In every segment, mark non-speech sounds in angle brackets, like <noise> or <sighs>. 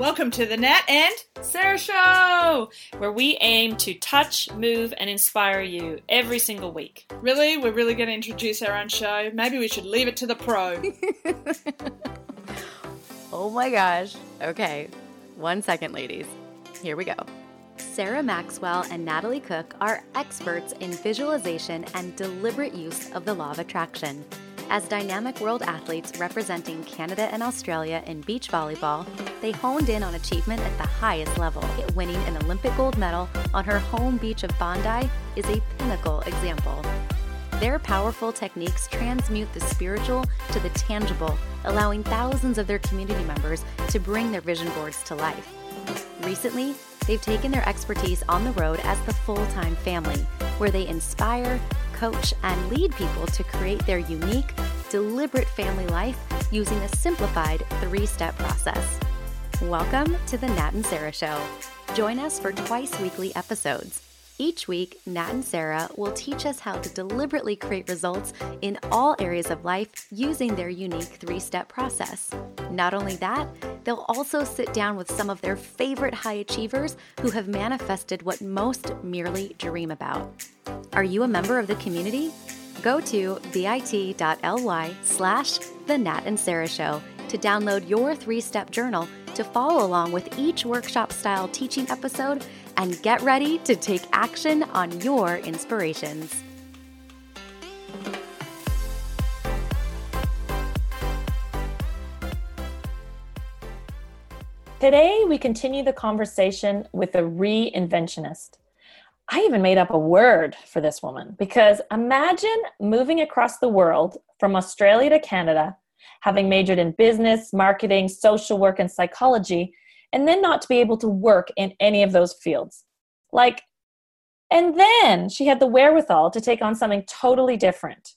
Welcome to the Nat and Sarah Show, where we aim to touch, move, and inspire you every single week. Really? We're really going to introduce our own show? Maybe we should leave it to the pro. <laughs> oh my gosh. Okay, one second, ladies. Here we go. Sarah Maxwell and Natalie Cook are experts in visualization and deliberate use of the law of attraction. As dynamic world athletes representing Canada and Australia in beach volleyball, they honed in on achievement at the highest level. Winning an Olympic gold medal on her home beach of Bondi is a pinnacle example. Their powerful techniques transmute the spiritual to the tangible, allowing thousands of their community members to bring their vision boards to life. Recently, they've taken their expertise on the road as the full time family, where they inspire, coach, and lead people to create their unique, deliberate family life using a simplified three step process. Welcome to the Nat and Sarah Show. Join us for twice weekly episodes. Each week, Nat and Sarah will teach us how to deliberately create results in all areas of life using their unique three step process. Not only that, they'll also sit down with some of their favorite high achievers who have manifested what most merely dream about. Are you a member of the community? Go to bit.ly slash the Nat and Sarah Show to download your three step journal to follow along with each workshop style teaching episode and get ready to take action on your inspirations. Today, we continue the conversation with the reinventionist. I even made up a word for this woman because imagine moving across the world from Australia to Canada, having majored in business, marketing, social work, and psychology, and then not to be able to work in any of those fields. Like, and then she had the wherewithal to take on something totally different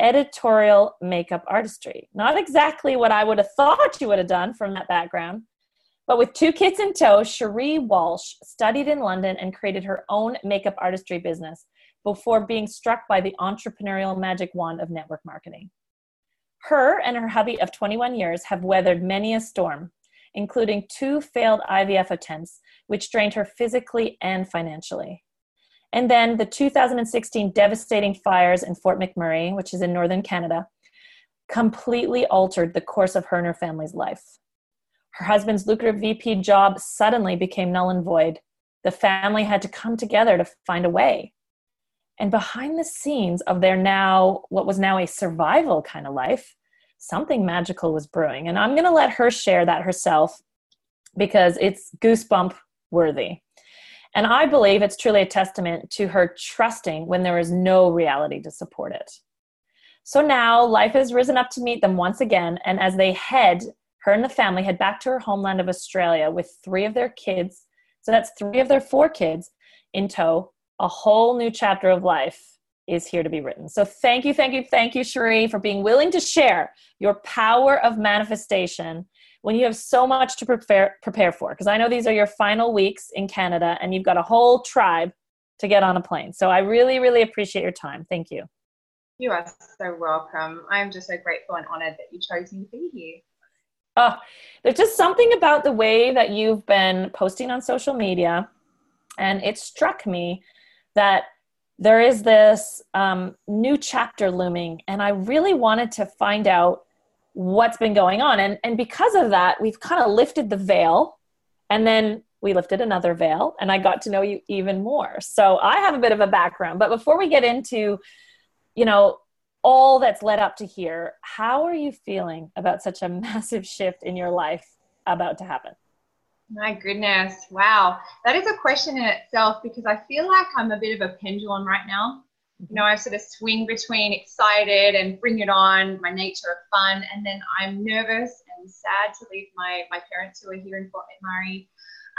editorial makeup artistry. Not exactly what I would have thought she would have done from that background. But with two kids in tow, Cherie Walsh studied in London and created her own makeup artistry business before being struck by the entrepreneurial magic wand of network marketing. Her and her hubby of 21 years have weathered many a storm, including two failed IVF attempts, which drained her physically and financially. And then the 2016 devastating fires in Fort McMurray, which is in northern Canada, completely altered the course of her and her family's life. Her husband's lucrative VP job suddenly became null and void. The family had to come together to find a way. And behind the scenes of their now, what was now a survival kind of life, something magical was brewing. And I'm going to let her share that herself because it's goosebump worthy. And I believe it's truly a testament to her trusting when there is no reality to support it. So now life has risen up to meet them once again. And as they head, her and the family head back to her homeland of Australia with three of their kids. So that's three of their four kids in tow. A whole new chapter of life is here to be written. So thank you, thank you, thank you, Cherie, for being willing to share your power of manifestation when you have so much to prepare prepare for. Because I know these are your final weeks in Canada and you've got a whole tribe to get on a plane. So I really, really appreciate your time. Thank you. You are so welcome. I'm just so grateful and honored that you chose me to be here. Oh, there's just something about the way that you've been posting on social media, and it struck me that there is this um, new chapter looming, and I really wanted to find out what's been going on. And, and because of that, we've kind of lifted the veil, and then we lifted another veil, and I got to know you even more. So I have a bit of a background. But before we get into, you know, all that's led up to here, how are you feeling about such a <laughs> massive shift in your life about to happen? My goodness. Wow. That is a question in itself because I feel like I'm a bit of a pendulum right now. You know, I sort of swing between excited and bring it on, my nature of fun, and then I'm nervous and sad to leave my, my parents who are here in Fort McMurray.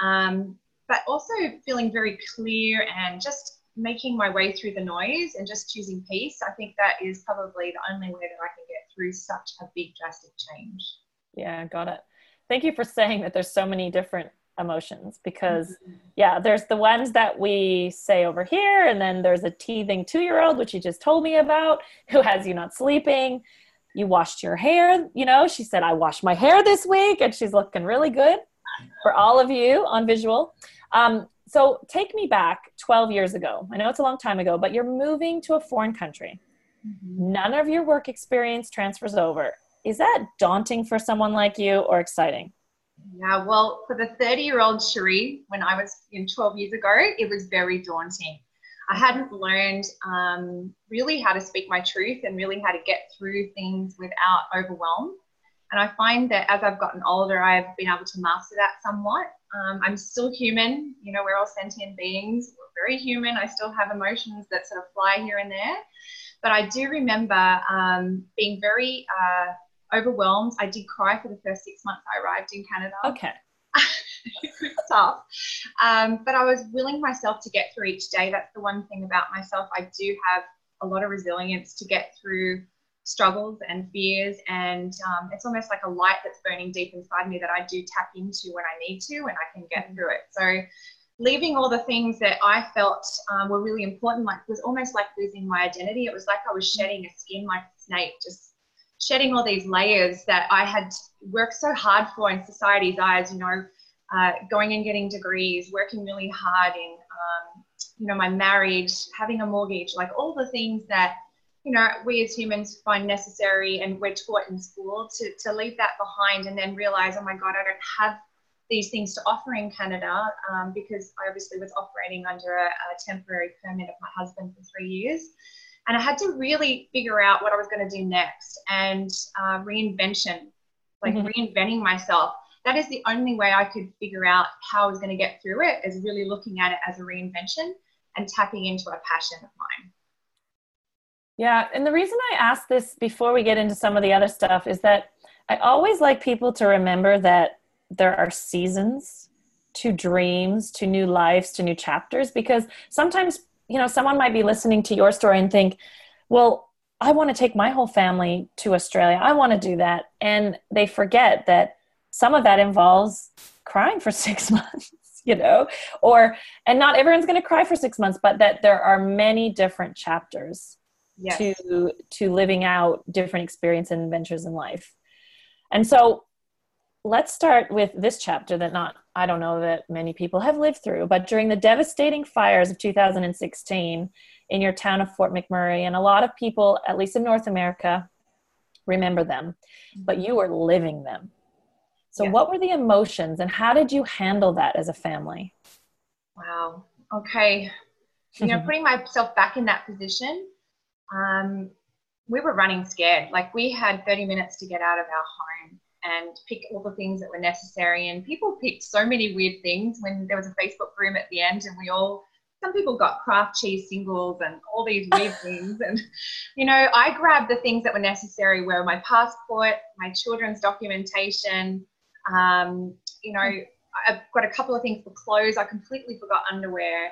Um, but also feeling very clear and just making my way through the noise and just choosing peace. I think that is probably the only way that I can get through such a big drastic change. Yeah, got it thank you for saying that there's so many different emotions because mm-hmm. yeah there's the ones that we say over here and then there's a teething two-year-old which you just told me about who has you not sleeping you washed your hair you know she said i washed my hair this week and she's looking really good for all of you on visual. Um, so take me back 12 years ago. I know it's a long time ago, but you're moving to a foreign country. Mm-hmm. None of your work experience transfers over. Is that daunting for someone like you or exciting? Yeah, well, for the 30 year old Cherie, when I was in 12 years ago, it was very daunting. I hadn't learned um, really how to speak my truth and really how to get through things without overwhelm. And I find that as I've gotten older, I've been able to master that somewhat. Um, I'm still human, you know, we're all sentient beings, we're very human. I still have emotions that sort of fly here and there. But I do remember um, being very uh, overwhelmed. I did cry for the first six months I arrived in Canada. Okay. it was <laughs> tough. Um, but I was willing myself to get through each day. That's the one thing about myself. I do have a lot of resilience to get through struggles and fears. And um, it's almost like a light that's burning deep inside me that I do tap into when I need to and I can get through it. So leaving all the things that I felt um, were really important, like it was almost like losing my identity. It was like I was shedding a skin like a snake, just shedding all these layers that I had worked so hard for in society's eyes, you know, uh, going and getting degrees, working really hard in, um, you know, my marriage, having a mortgage, like all the things that, you know, we as humans find necessary and we're taught in school to, to leave that behind and then realize, oh my God, I don't have these things to offer in Canada um, because I obviously was operating under a, a temporary permit of my husband for three years. And I had to really figure out what I was going to do next and uh, reinvention, like mm-hmm. reinventing myself. That is the only way I could figure out how I was going to get through it, is really looking at it as a reinvention and tapping into a passion of mine. Yeah, and the reason I ask this before we get into some of the other stuff is that I always like people to remember that there are seasons to dreams, to new lives, to new chapters, because sometimes you know, someone might be listening to your story and think, well, I want to take my whole family to Australia. I want to do that. And they forget that some of that involves crying for <laughs> six months, you know, or, and not everyone's going to cry for six months, but that there are many different chapters yes. to, to living out different experience and adventures in life. And so let's start with this chapter that not I don't know that many people have lived through, but during the devastating fires of 2016 in your town of Fort McMurray, and a lot of people, at least in North America, remember them, but you were living them. So, yeah. what were the emotions, and how did you handle that as a family? Wow. Okay. You know, <laughs> putting myself back in that position, um, we were running scared. Like we had 30 minutes to get out of our home and pick all the things that were necessary. And people picked so many weird things when there was a Facebook room at the end, and we all some people got Kraft cheese singles and all these weird <laughs> things. And, you know, I grabbed the things that were necessary were my passport, my children's documentation. Um, you know, I've got a couple of things for clothes. I completely forgot underwear.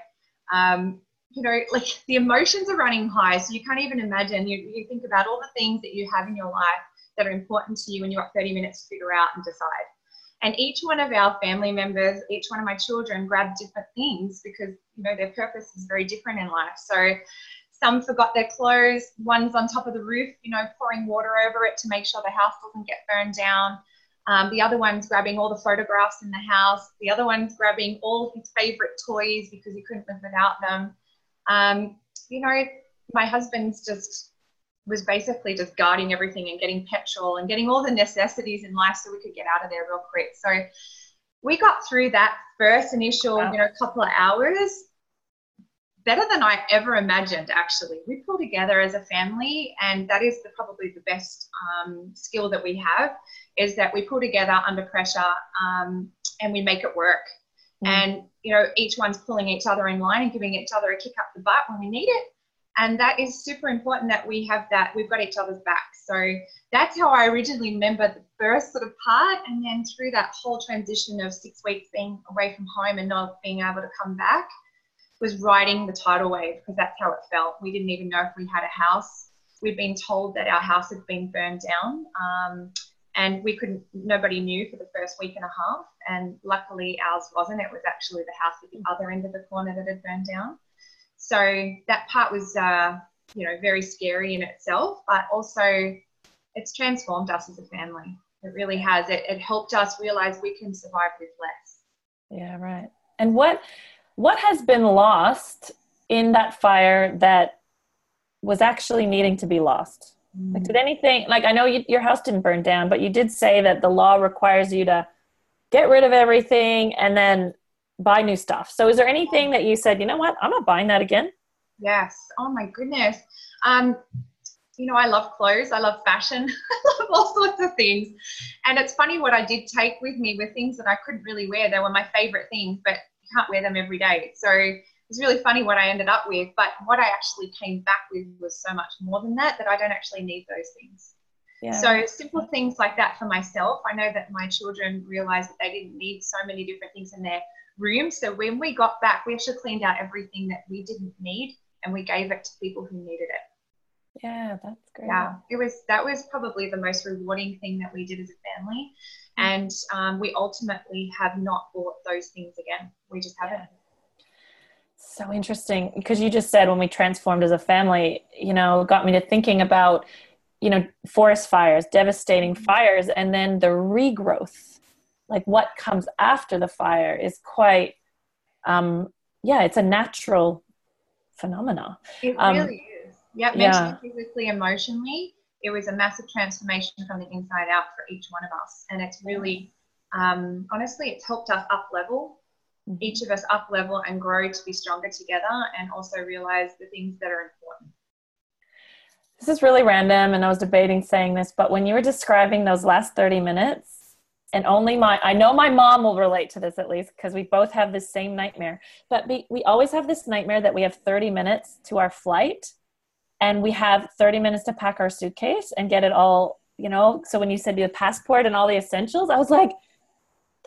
Um, you know, like the emotions are running high. So you can't even imagine. You, you think about all the things that you have in your life that are important to you and you've got 30 minutes to figure out and decide. And each one of our family members, each one of my children grabbed different things because, you know, their purpose is very different in life. So some forgot their clothes, one's on top of the roof, you know, pouring water over it to make sure the house doesn't get burned down. Um, the other one's grabbing all the photographs in the house. The other one's grabbing all his favorite toys because he couldn't live without them. Um, you know, my husband's just was basically just guarding everything and getting petrol and getting all the necessities in life so we could get out of there real quick. So we got through that first initial, wow. you know, couple of hours better than I ever imagined, actually. We pull together as a family, and that is the, probably the best um, skill that we have is that we pull together under pressure um, and we make it work. Mm. And, you know, each one's pulling each other in line and giving each other a kick up the butt when we need it. And that is super important that we have that we've got each other's back. So that's how i originally remember the first sort of part. And then through that whole transition of six weeks being away from home and not being able to come back was riding the tidal wave because that's how it felt. We didn't even know if we had a house. We'd been told that our house had been burned down. Um, and we couldn't nobody knew for the first week and a half and luckily ours wasn't it was actually the house at the other end of the corner that had burned down so that part was, uh, you know, very scary in itself, but also it's transformed us as a family. It really has. It, it helped us realize we can survive with less. Yeah, right. And what what has been lost in that fire that was actually needing to be lost? Mm. Like, did anything like I know you, your house didn't burn down, but you did say that the law requires you to get rid of everything and then buy new stuff. So, is there anything that you said, you know what, I'm not buying that again? Yes. Oh my goodness. Um, you know, I love clothes, I love fashion, <laughs> I love all sorts of things. And it's funny what I did take with me were things that I couldn't really wear. They were my favorite things, but you can't wear them every day. So it's really funny what I ended up with. But what I actually came back with was so much more than that that I don't actually need those things. Yeah. So simple things like that for myself. I know that my children realized that they didn't need so many different things in their room. So when we got back, we actually cleaned out everything that we didn't need and we gave it to people who needed it. Yeah, that's great. Yeah, it was that was probably the most rewarding thing that we did as a family, mm-hmm. and um, we ultimately have not bought those things again. We just haven't. Yeah. So interesting because you just said when we transformed as a family, you know, got me to thinking about, you know, forest fires, devastating mm-hmm. fires, and then the regrowth, like what comes after the fire is quite, um, yeah, it's a natural phenomena. It um, really is. Yep, mentally, yeah. physically, emotionally. It was a massive transformation from the inside out for each one of us. And it's really, um, honestly, it's helped us up level. Each of us up level and grow to be stronger together and also realize the things that are important. This is really random, and I was debating saying this, but when you were describing those last 30 minutes, and only my i know my mom will relate to this at least because we both have this same nightmare but we, we always have this nightmare that we have 30 minutes to our flight and we have 30 minutes to pack our suitcase and get it all you know so when you said the passport and all the essentials i was like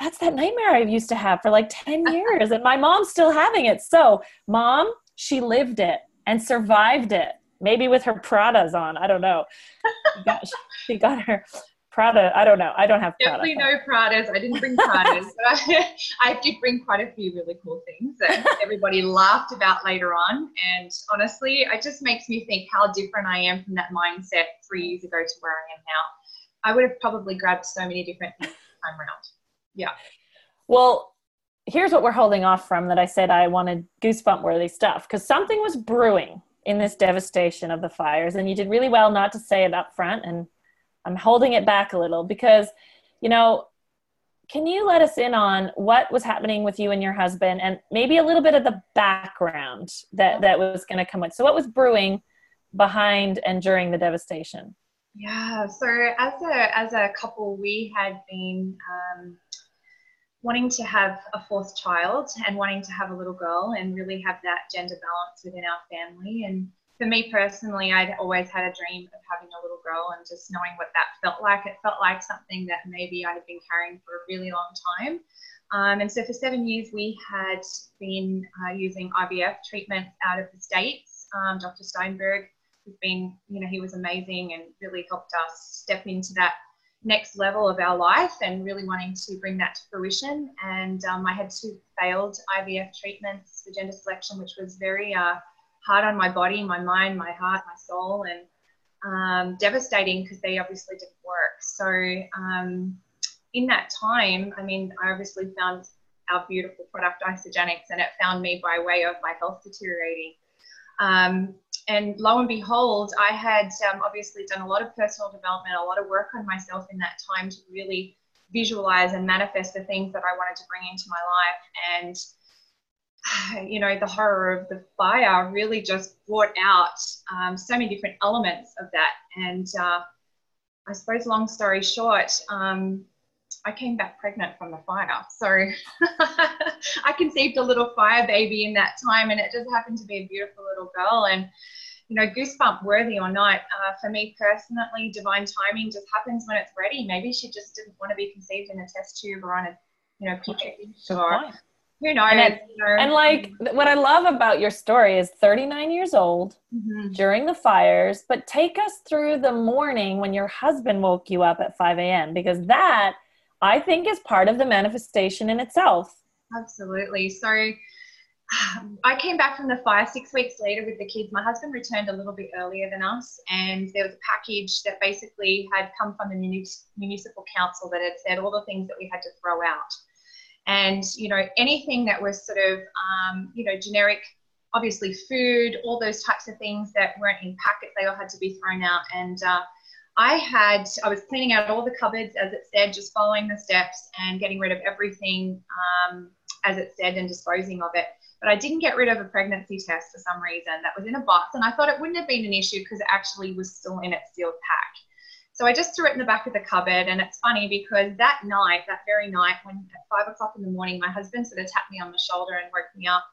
that's that nightmare i used to have for like 10 <laughs> years and my mom's still having it so mom she lived it and survived it maybe with her pradas on i don't know she got, she <laughs> got her Prada, I don't know. I don't have Prada. Definitely no Pradas. I didn't bring Pradas, <laughs> but I, I did bring quite a few really cool things that everybody laughed about later on. And honestly, it just makes me think how different I am from that mindset three years ago to where I am now. I would have probably grabbed so many different things time around. Yeah. Well, here's what we're holding off from that I said I wanted goosebump worthy stuff because something was brewing in this devastation of the fires, and you did really well not to say it up front and I'm holding it back a little because, you know, can you let us in on what was happening with you and your husband and maybe a little bit of the background that that was going to come with so what was brewing behind and during the devastation yeah so as a as a couple we had been um, wanting to have a fourth child and wanting to have a little girl and really have that gender balance within our family and for me personally, I'd always had a dream of having a little girl and just knowing what that felt like. It felt like something that maybe I had been carrying for a really long time. Um, and so for seven years, we had been uh, using IVF treatments out of the States. Um, Dr. Steinberg has been, you know, he was amazing and really helped us step into that next level of our life and really wanting to bring that to fruition. And um, I had two failed IVF treatments for gender selection, which was very uh, hard on my body, my mind, my heart, my soul, and um, devastating because they obviously didn't work. So um, in that time, I mean, I obviously found our beautiful product Isagenix and it found me by way of my health deteriorating. Um, and lo and behold, I had um, obviously done a lot of personal development, a lot of work on myself in that time to really visualize and manifest the things that I wanted to bring into my life. And <sighs> you know, the horror of the fire really just brought out um, so many different elements of that. And uh, I suppose, long story short, um, I came back pregnant from the fire. So <laughs> I conceived a little fire baby in that time, and it just happened to be a beautiful little girl. And you know, goosebump worthy or not, uh, for me personally, divine timing just happens when it's ready. Maybe she just didn't want to be conceived in a test tube or on a, you know, petri dish or who knows? And, and, like what I love about your story is 39 years old mm-hmm. during the fires, but take us through the morning when your husband woke you up at 5 a.m. because that I think is part of the manifestation in itself. Absolutely. So <sighs> I came back from the fire six weeks later with the kids. My husband returned a little bit earlier than us, and there was a package that basically had come from the municipal council that had said all the things that we had to throw out. And, you know, anything that was sort of, um, you know, generic, obviously food, all those types of things that weren't in packets, they all had to be thrown out. And uh, I had, I was cleaning out all the cupboards, as it said, just following the steps and getting rid of everything um, as it said and disposing of it but I didn't get rid of a pregnancy test for some reason that was in a box. And I thought it wouldn't have been an issue because it actually was still in its sealed pack. So I just threw it in the back of the cupboard. And it's funny because that night, that very night, when at five o'clock in the morning, my husband sort of tapped me on the shoulder and woke me up.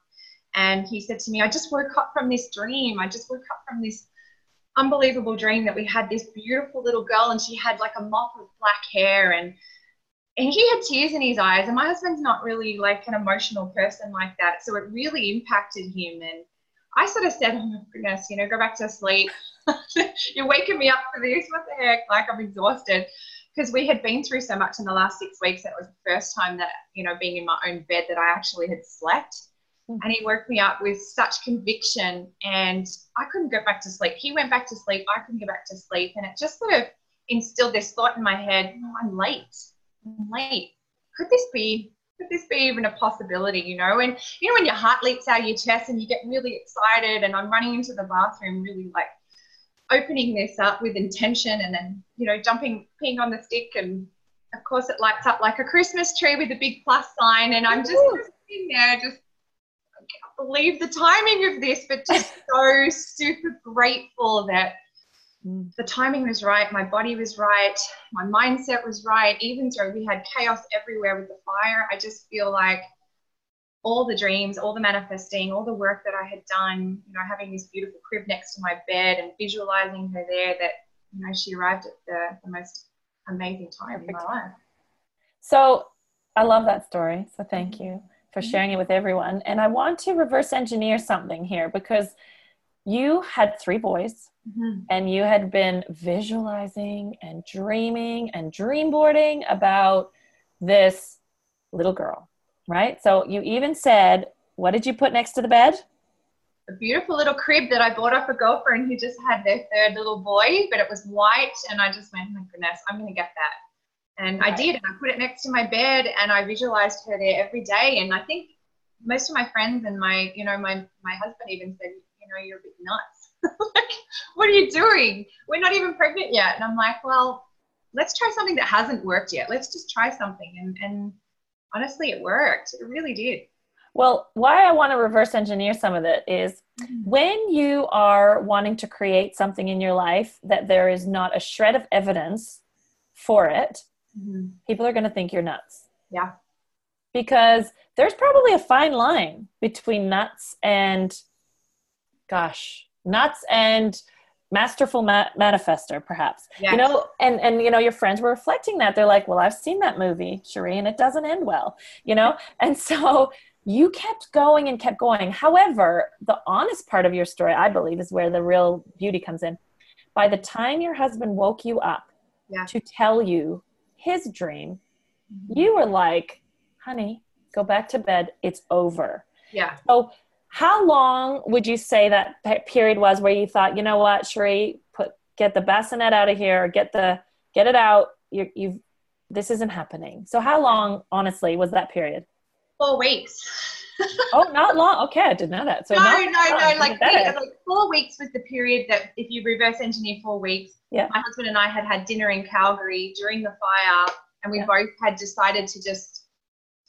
And he said to me, I just woke up from this dream. I just woke up from this unbelievable dream that we had this beautiful little girl and she had like a mop of black hair and and he had tears in his eyes and my husband's not really like an emotional person like that so it really impacted him and i sort of said oh my goodness you know go back to sleep. <laughs> You're waking me up for this what the heck? Like i'm exhausted. Because we had been through so much in the last six weeks that was the first time that you know being in my own bed that i actually had slept mm-hmm. and he woke me up with such conviction and i couldn't go back to sleep he went back to sleep i couldn't go back to sleep and it just sort of instilled this thought in my head oh, i'm late I'm late. Could this be? Could this be even a possibility? You know, and you know when your heart leaps out of your chest and you get really excited, and I'm running into the bathroom, really like opening this up with intention, and then you know jumping, peeing on the stick, and of course it lights up like a Christmas tree with a big plus sign, and I'm just sitting there, just believe the timing of this, but just <laughs> so super grateful that Mm. the timing was right, my body was right, my mindset was right. Even though we had chaos everywhere with the fire, I just feel like all the dreams, all the manifesting, all the work that I had done, you know, having this beautiful crib next to my bed and visualizing her there, that, you know, she arrived at the, the most amazing time Perfect. in my life. So I love that story. So thank you for mm-hmm. sharing it with everyone. And I want to reverse engineer something here because you had three boys mm-hmm. and you had been visualizing and dreaming and dreamboarding about this little girl, right? So you even said, what did you put next to the bed? A beautiful little crib that I bought off a girlfriend who just had their third little boy, but it was white. And I just went, oh my goodness, I'm going to get that. And. I did. And I put it next to my bed and I visualized her there every day. And I think most of my friends and my, you know, my, my husband even said, you know, you're a bit nuts <laughs> like, what are you doing? We're not even pregnant yet. And I'm like, well, let's try something that hasn't worked yet. Let's just try something. And, and honestly, it worked. It really did. Well, why I want to reverse engineer some of it is mm-hmm. when you are wanting to create something in your life that there is not a shred of evidence for it, mm-hmm. people are going to think you're nuts. Yeah. Because there's probably a fine line between nuts and, gosh, nuts and masterful ma- manifester perhaps yes. you know and and you know your friends were reflecting that they're like well i've seen that movie cherie and it doesn't end well you know <laughs> and so you kept going and kept going however the honest part of your story i believe is where the real beauty comes in by the time your husband woke you up yeah. to tell you his dream mm-hmm. you were like honey go back to bed it's over yeah so how long would you say that period was where you thought, you know what, Cherie, put get the bassinet out of here, get the get it out. You, you've this isn't happening. So how long, honestly, was that period? Four weeks. Oh, not long. Okay, I didn't know that. So no, no, no. Like, like four weeks was the period that, if you reverse engineer four weeks, yeah. my husband and I had had dinner in Calgary during the fire, and we yeah. both had decided to just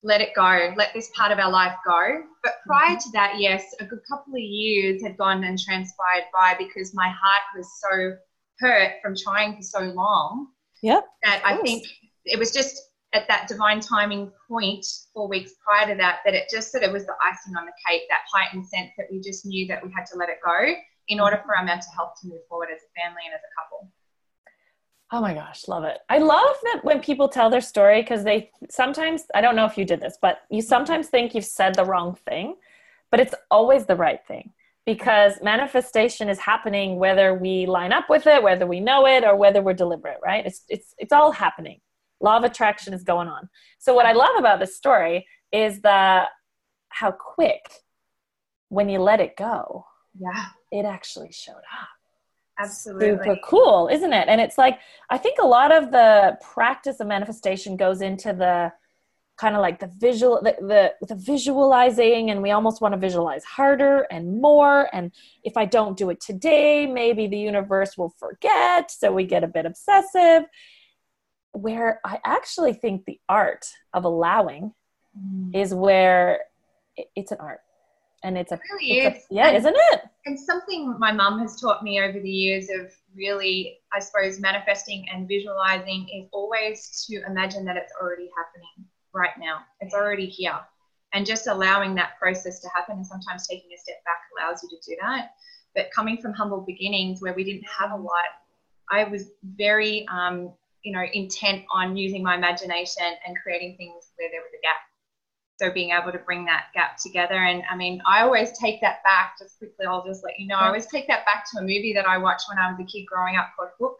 let it go, let this part of our life go. But prior mm-hmm. to that, yes, a good couple of years had gone and transpired by because my heart was so hurt from trying for so long. Yep. That I think it was just at that divine timing point four weeks prior to that that it just sort of was the icing on the cake, that heightened sense that we just knew that we had to let it go in order for our mental health to move forward as a family and as a couple. Oh my gosh, love it. I love that when people tell their story because they sometimes, I don't know if you did this, but you sometimes think you've said the wrong thing, but it's always the right thing because manifestation is happening whether we line up with it, whether we know it, or whether we're deliberate, right? It's, it's, it's all happening. Law of attraction is going on. So, what I love about this story is the how quick when you let it go, Yeah, it actually showed up. absolutely. Super cool, isn't it? And it's like, I think a lot of the practice of manifestation goes into the kind of like the visual the, the the visualizing and we almost want to visualize harder and more and if i don't do it today maybe the universe will forget so we get a bit obsessive where i actually think the art of allowing Mm. is where it- it's an art and it's a, It really it's a- yeah And- isn't it and something my mum has taught me over the years of really, I suppose, manifesting and visualizing is always to imagine that it's already happening right now. It's already here. And just allowing that process to happen and sometimes taking a step back allows you to do that. But coming from humble beginnings where we didn't have a lot, I was very, um, you know, intent on using my imagination and creating things where there was a gap. So being able to bring that gap together. And i mean i always take that back. Just quickly i'll just let you know. I always take that back to a movie that i watched when i was a kid growing up called hook.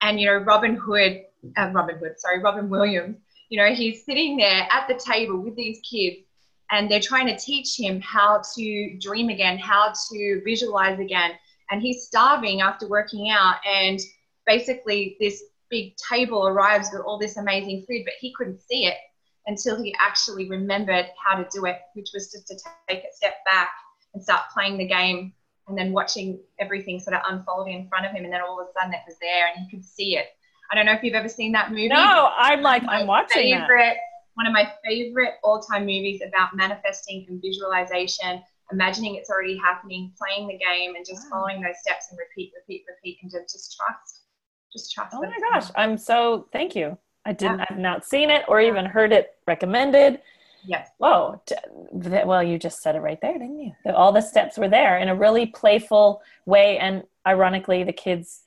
And you know robin hood uh, robin hood sorry robin williams you know he's sitting there at the table with these kids and they're trying to teach him how to dream again how to visualize again. And he's starving after working out and basically this big table arrives with all this amazing food but he couldn't see it until he actually remembered how to do it, which was just to take a step back and start playing the game and then watching everything sort of unfolding in front of him. And then all of a sudden it was there and he could see it. I don't know if you've ever seen that movie. no i'm like i'm watching that One of my favorite all-time movies about manifesting and visualization, imagining it's already happening, playing the game, and just Wow. following those steps and repeat, repeat, repeat, and just, just trust. Just trust. Oh my gosh, I'm so thank you. I didn't Yeah. I've not seen it or even heard it recommended. Yes. Whoa. Well, you just said it right there, didn't you? All the steps were there in a really playful way and ironically the kids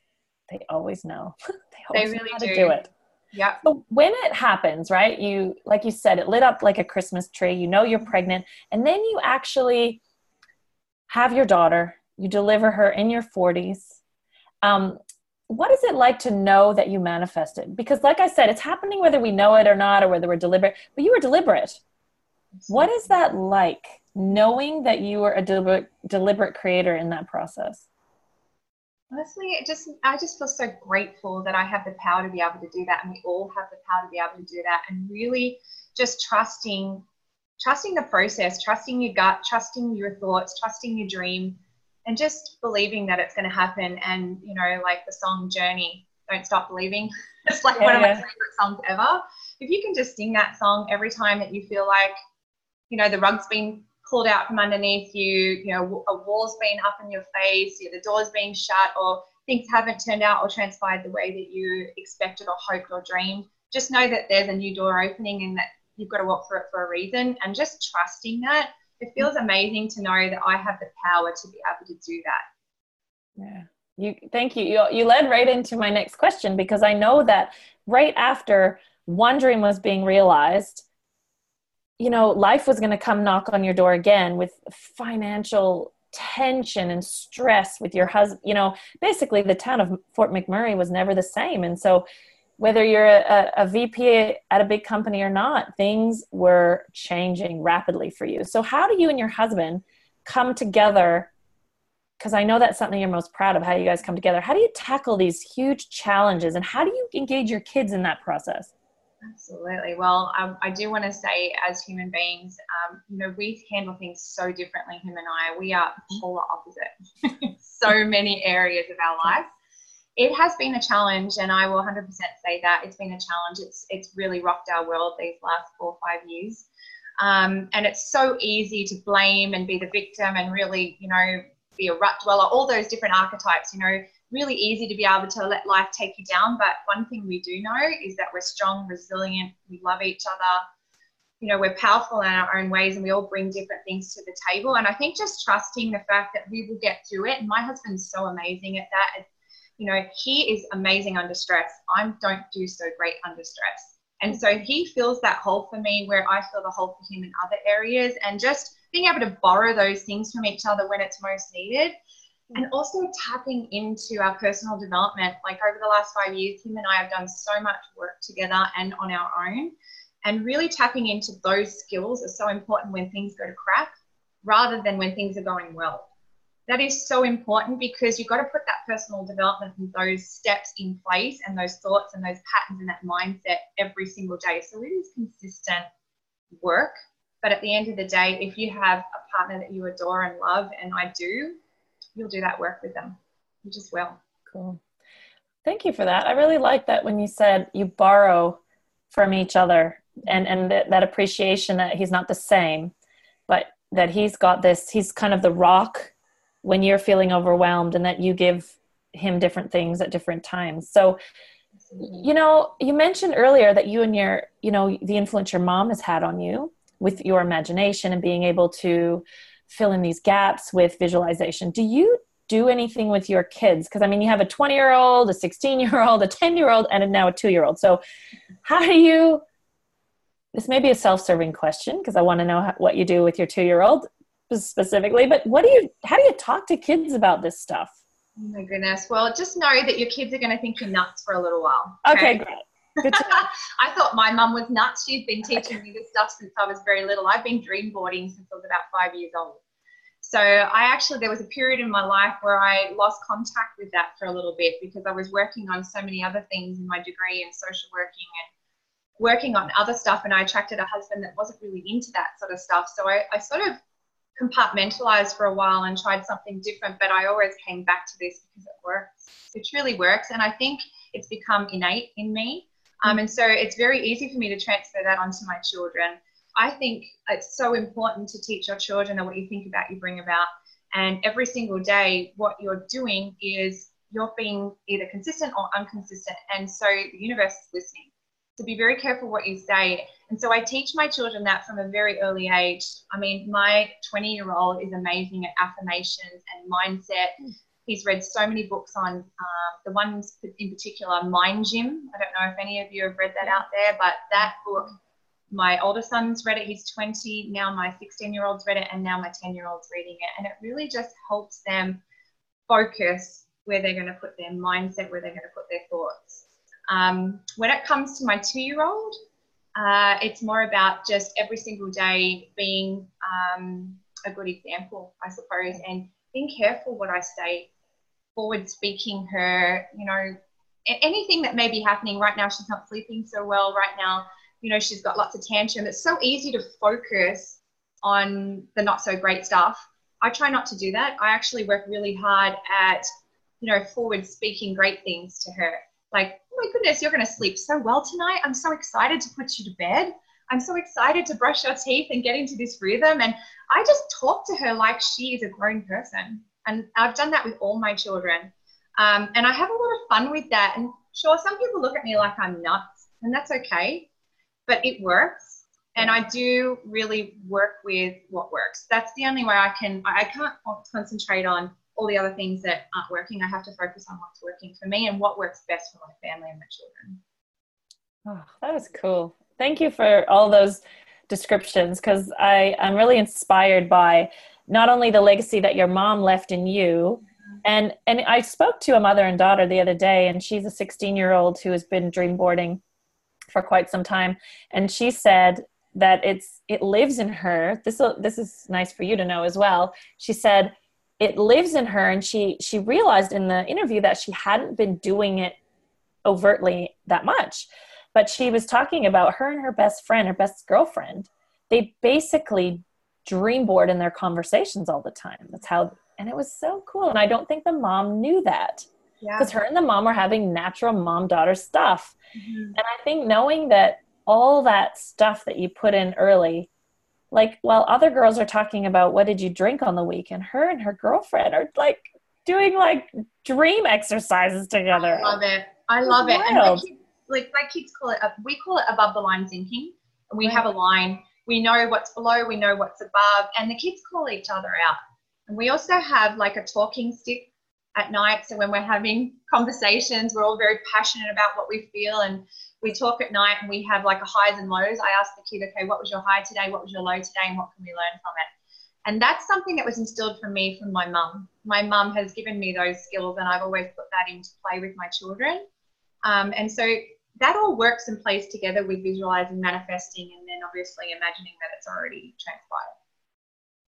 they always know. they <laughs> They always know really how to do. do it. Yeah. But when it happens, right? You like you said it lit up like a Christmas tree. You know you're pregnant and then you actually have your daughter. You deliver her in your 40s. Um, what is it like to know that you manifested? Because, like I said, it's happening whether we know it or not, or whether we're deliberate. But you were deliberate. What is that like, knowing that you were a deliberate, deliberate creator in that process? Honestly, it just I just feel so grateful that I have the power to be able to do that, and we all have the power to be able to do that, and really just trusting, trusting the process, trusting your gut, trusting your thoughts, trusting your dream, and just believing that it's going to happen. And you know, like the song "Journey," "Don't Stop Believing." <laughs> It's like one of my favorite songs ever. If you can just sing that song every time that you feel like, you know, the rug's been pulled out from underneath you, you know, a wall's been up in your face, you know, the door's been shut, or things haven't turned out or transpired the way that you expected or hoped or dreamed, just know that there's a new door opening and that you've got to walk through it for a reason. And just trusting that, it feels amazing to know that I have the power to be able to do that. Yeah. You thank you. You you led right into my next question because I know that right after one dream was being realized, you know, life was going to come knock on your door again with financial tension and stress with your husband. You know, basically the town of Fort McMurray was never the same. And so whether you're a, a VP at a big company or not, things were changing rapidly for you. So how do you and your husband come together because I know that's something you're most proud of how you guys come together. How do you tackle these huge challenges and how do you engage your kids in that process? Absolutely. Well, um, I do want to say, as human beings, um, you know, we handle things so differently. Him and I, we are polar opposite. <laughs> so many areas of our life. It has been a challenge, and I will 100% say that it's been a challenge. It's it's really rocked our world these last four or five years, um, and it's so easy to blame and be the victim, and really, you know, be a rut dweller. All those different archetypes, you know, really easy to be able to let life take you down. But one thing we do know is that we're strong, resilient, we love each other. You know, we're powerful in our own ways and we all bring different things to the table. And I think just trusting the fact that we will get through it. And my husband's so amazing at that. You know, he is amazing under stress. I don't do so great under stress. And so he fills that hole for me where I fill the hole for him in other areas. And just being able to borrow those things from each other when it's most needed mm-hmm. and also tapping into our personal development. Like over the last five years, him and I have done so much work together and on our own. And really tapping into those skills is so important when things go to crap. rather than when things are going well. That is so important because you've got to put that personal development and those steps in place and those thoughts and those patterns and that mindset every single day. So it is consistent work. But at the end of the day, if you have a partner that you adore and love, and I do, you'll do that work with them. You just will. Cool. Thank you for that. I really like that when you said you borrow from each other and and th- that appreciation that he's not the same, but that he's got this. He's kind of the rock when you're feeling overwhelmed, and that you give him different things at different times. So, you know, you mentioned earlier that you and your, you know, the influence your mom has had on you with your imagination and being able to fill in these gaps with visualization. Do you do anything with your kids? Because I mean, you have a 20 year old, a 16 year old, a 10 year old, and now a two year old. So, how do you? This may be a self serving question because I want to know what you do with your two year old specifically. But what do you? How do you talk to kids about this stuff? Oh my goodness. Well, just know that your kids are going to think you're nuts for a little while. Okay, okay great. <laughs> I thought my mum was nuts. She's been teaching me this stuff since I was very little. I've been dream boarding since I was about five years old. So I actually, there was a period in my life where I lost contact with that for a little bit because I was working on so many other things in my degree and social working and working on other stuff. And I attracted a husband that wasn't really into that sort of stuff. So I, I sort of compartmentalized for a while and tried something different, but I always came back to this because it works. It truly works. And I think it's become innate in me. Um, and so it's very easy for me to transfer that onto my children. I think it's so important to teach your children that what you think about, you bring about. And every single day, what you're doing is you're being either consistent or inconsistent. And so the universe is listening. So be very careful what you say. And so I teach my children that from a very early age. I mean, my 20 year old is amazing at affirmations and mindset. He's read so many books on um, the ones in particular, Mind Gym. I don't know if any of you have read that out there, but that book my older son's read it, he's 20. Now my 16 year old's read it, and now my 10 year old's reading it. And it really just helps them focus where they're going to put their mindset, where they're going to put their thoughts. Um, when it comes to my two year old, uh, it's more about just every single day being um, a good example, I suppose, and being careful what I say, forward speaking her, you know, anything that may be happening right now. She's not sleeping so well right now you know, she's got lots of tantrum. It's so easy to focus on the not so great stuff. I try not to do that. I actually work really hard at, you know, forward speaking great things to her. Like, oh my goodness, you're going to sleep so well tonight. I'm so excited to put you to bed. I'm so excited to brush your teeth and get into this rhythm. And I just talk to her like she is a grown person. And I've done that with all my children. Um, and I have a lot of fun with that. And sure, some people look at me like I'm nuts, and that's okay but it works. And I do really work with what works. That's the only way I can, I can't concentrate on all the other things that aren't working. I have to focus on what's working for me and what works best for my family and my children. Oh, that was cool. Thank you for all those descriptions because I I'm really inspired by not only the legacy that your mom left in you, and and I spoke to a mother and daughter the other day, and she's a 16 year old who has been dream boarding for quite some time and she said that it's it lives in her this this is nice for you to know as well she said it lives in her and she she realized in the interview that she hadn't been doing it overtly that much. But she was talking about her and her best friend her best girlfriend. They basically dream board in their conversations all the time. That's how and it was so cool. And i don't think the mom knew that. Because yeah. her and the mom were having natural mom daughter stuff. Mm-hmm. and i think knowing that all that stuff that you put in early like while other girls are talking about what did you drink on the weekend her and her girlfriend are like doing like dream exercises together. I love it. I love it. And my kids, like my kids call it uh, we call it above the line thinking. And we right. have a line. We know what's below we know what's above and the kids call each other out. And we also have like a talking stick at night. So when we're having conversations, we're all very passionate about what we feel and we talk at night and we have like a highs and lows. I ask the kid, okay, what was your high today? What was your low today? And what can we learn from it? And that's something that was instilled from me from my mum. My mum has given me those skills and I've always put that into play with my children. Um, and so that all works and plays together with visualizing, manifesting, and then obviously imagining that it's already transpired.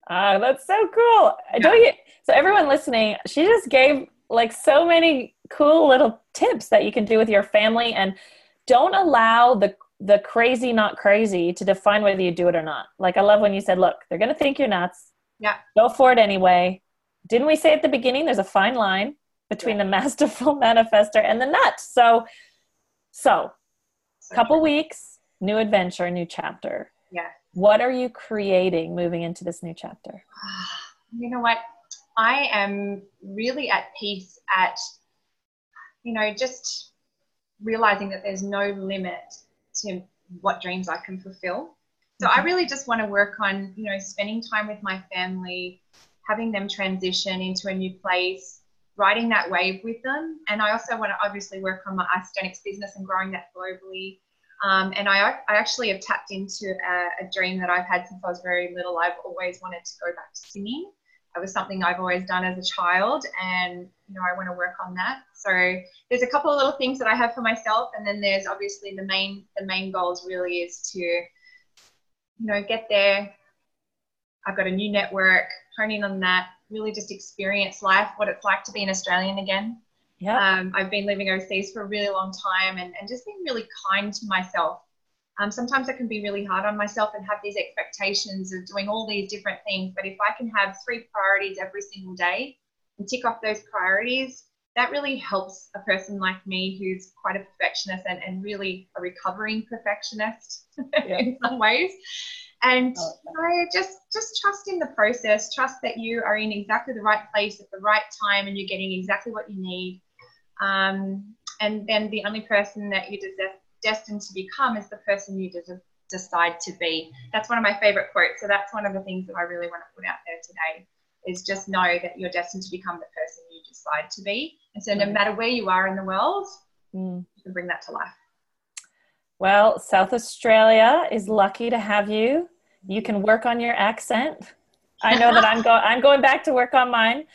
Ah, that's so cool. Yeah. Don't you? So everyone listening, she just gave like so many cool little tips that you can do with your family, and don't allow the the crazy not crazy to define whether you do it or not. Like I love when you said, "Look, they're going to think you're nuts. Yeah. Go for it anyway." Didn't we say at the beginning? There's a fine line between the <laughs> masterful manifester and the nut. So, so So couple weeks, new adventure, new chapter. Yeah. What are you creating moving into this new chapter? <sighs> you know what? I am really at peace at, you know, just realizing that there's no limit to what dreams I can fulfill. So I really just want to work on, you know, spending time with my family, having them transition into a new place, riding that wave with them. And I also want to obviously work on my Isagenix business and growing that globally. Um, and I, I actually have tapped into a, a dream that I've had since I was very little. I've always wanted to go back to singing. It was something I've always done as a child, and you know I want to work on that. So there's a couple of little things that I have for myself, and then there's obviously the main the main goals really is to you know get there. I've got a new network, hone in on that, really just experience life, what it's like to be an Australian again. Yeah. Um, I've been living overseas for a really long time and, and just being really kind to myself. Um, sometimes I can be really hard on myself and have these expectations of doing all these different things. But if I can have three priorities every single day and tick off those priorities, that really helps a person like me who's quite a perfectionist and, and really a recovering perfectionist <laughs> Yeah. in some ways. And Oh, I just just trust in the process. Trust that you are in exactly the right place at the right time, and you're getting exactly what you need. Um, and then the only person that you des- destined to become is the person you des- decide to be. That's one of my favorite quotes. So that's one of the things that I really want to put out there today. Is just know that you're destined to become the person you decide to be. And so no matter where you are in the world, Mm. you can bring that to life. Well, South Australia is lucky to have you. You can work on your accent. I know that I'm going I'm going back to work on mine.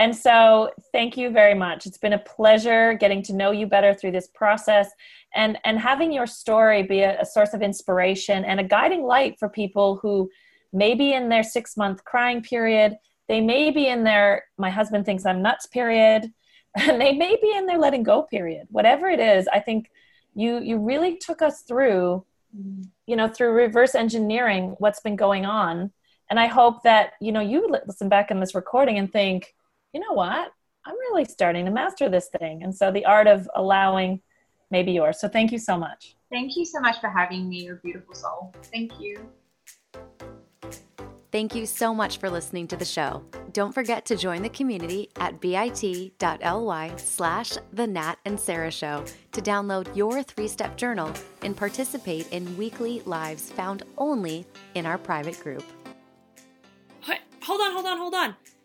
And so thank you very much. It's been a pleasure getting to know you better through this process and and having your story be a, a source of inspiration and a guiding light for people who may be in their 6 month crying period, they may be in their my husband thinks I'm nuts period, <laughs> and they may be in their letting go period. Whatever it is, I think you you really took us through you know through reverse engineering what's been going on and i hope that you know you listen back in this recording and think you know what i'm really starting to master this thing and so the art of allowing may be yours so thank you so much Thank you so much for having me, you beautiful soul. Thank you. Thank you so much for listening to the show. Don't forget to join the community at bit.ly slash the Nat and Sarah Show to download your three-step journal and participate in weekly lives found only in our private group. Hold on, hold on, hold on.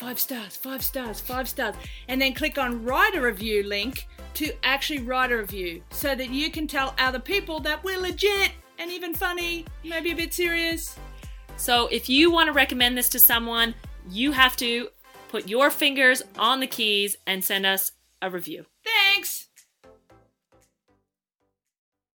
Five stars, five stars, five stars. And then click on write a review link to actually write a review so that you can tell other people that we're legit and even funny, maybe a bit serious. So if you want to recommend this to someone, you have to put your fingers on the keys and send us a review. Thanks!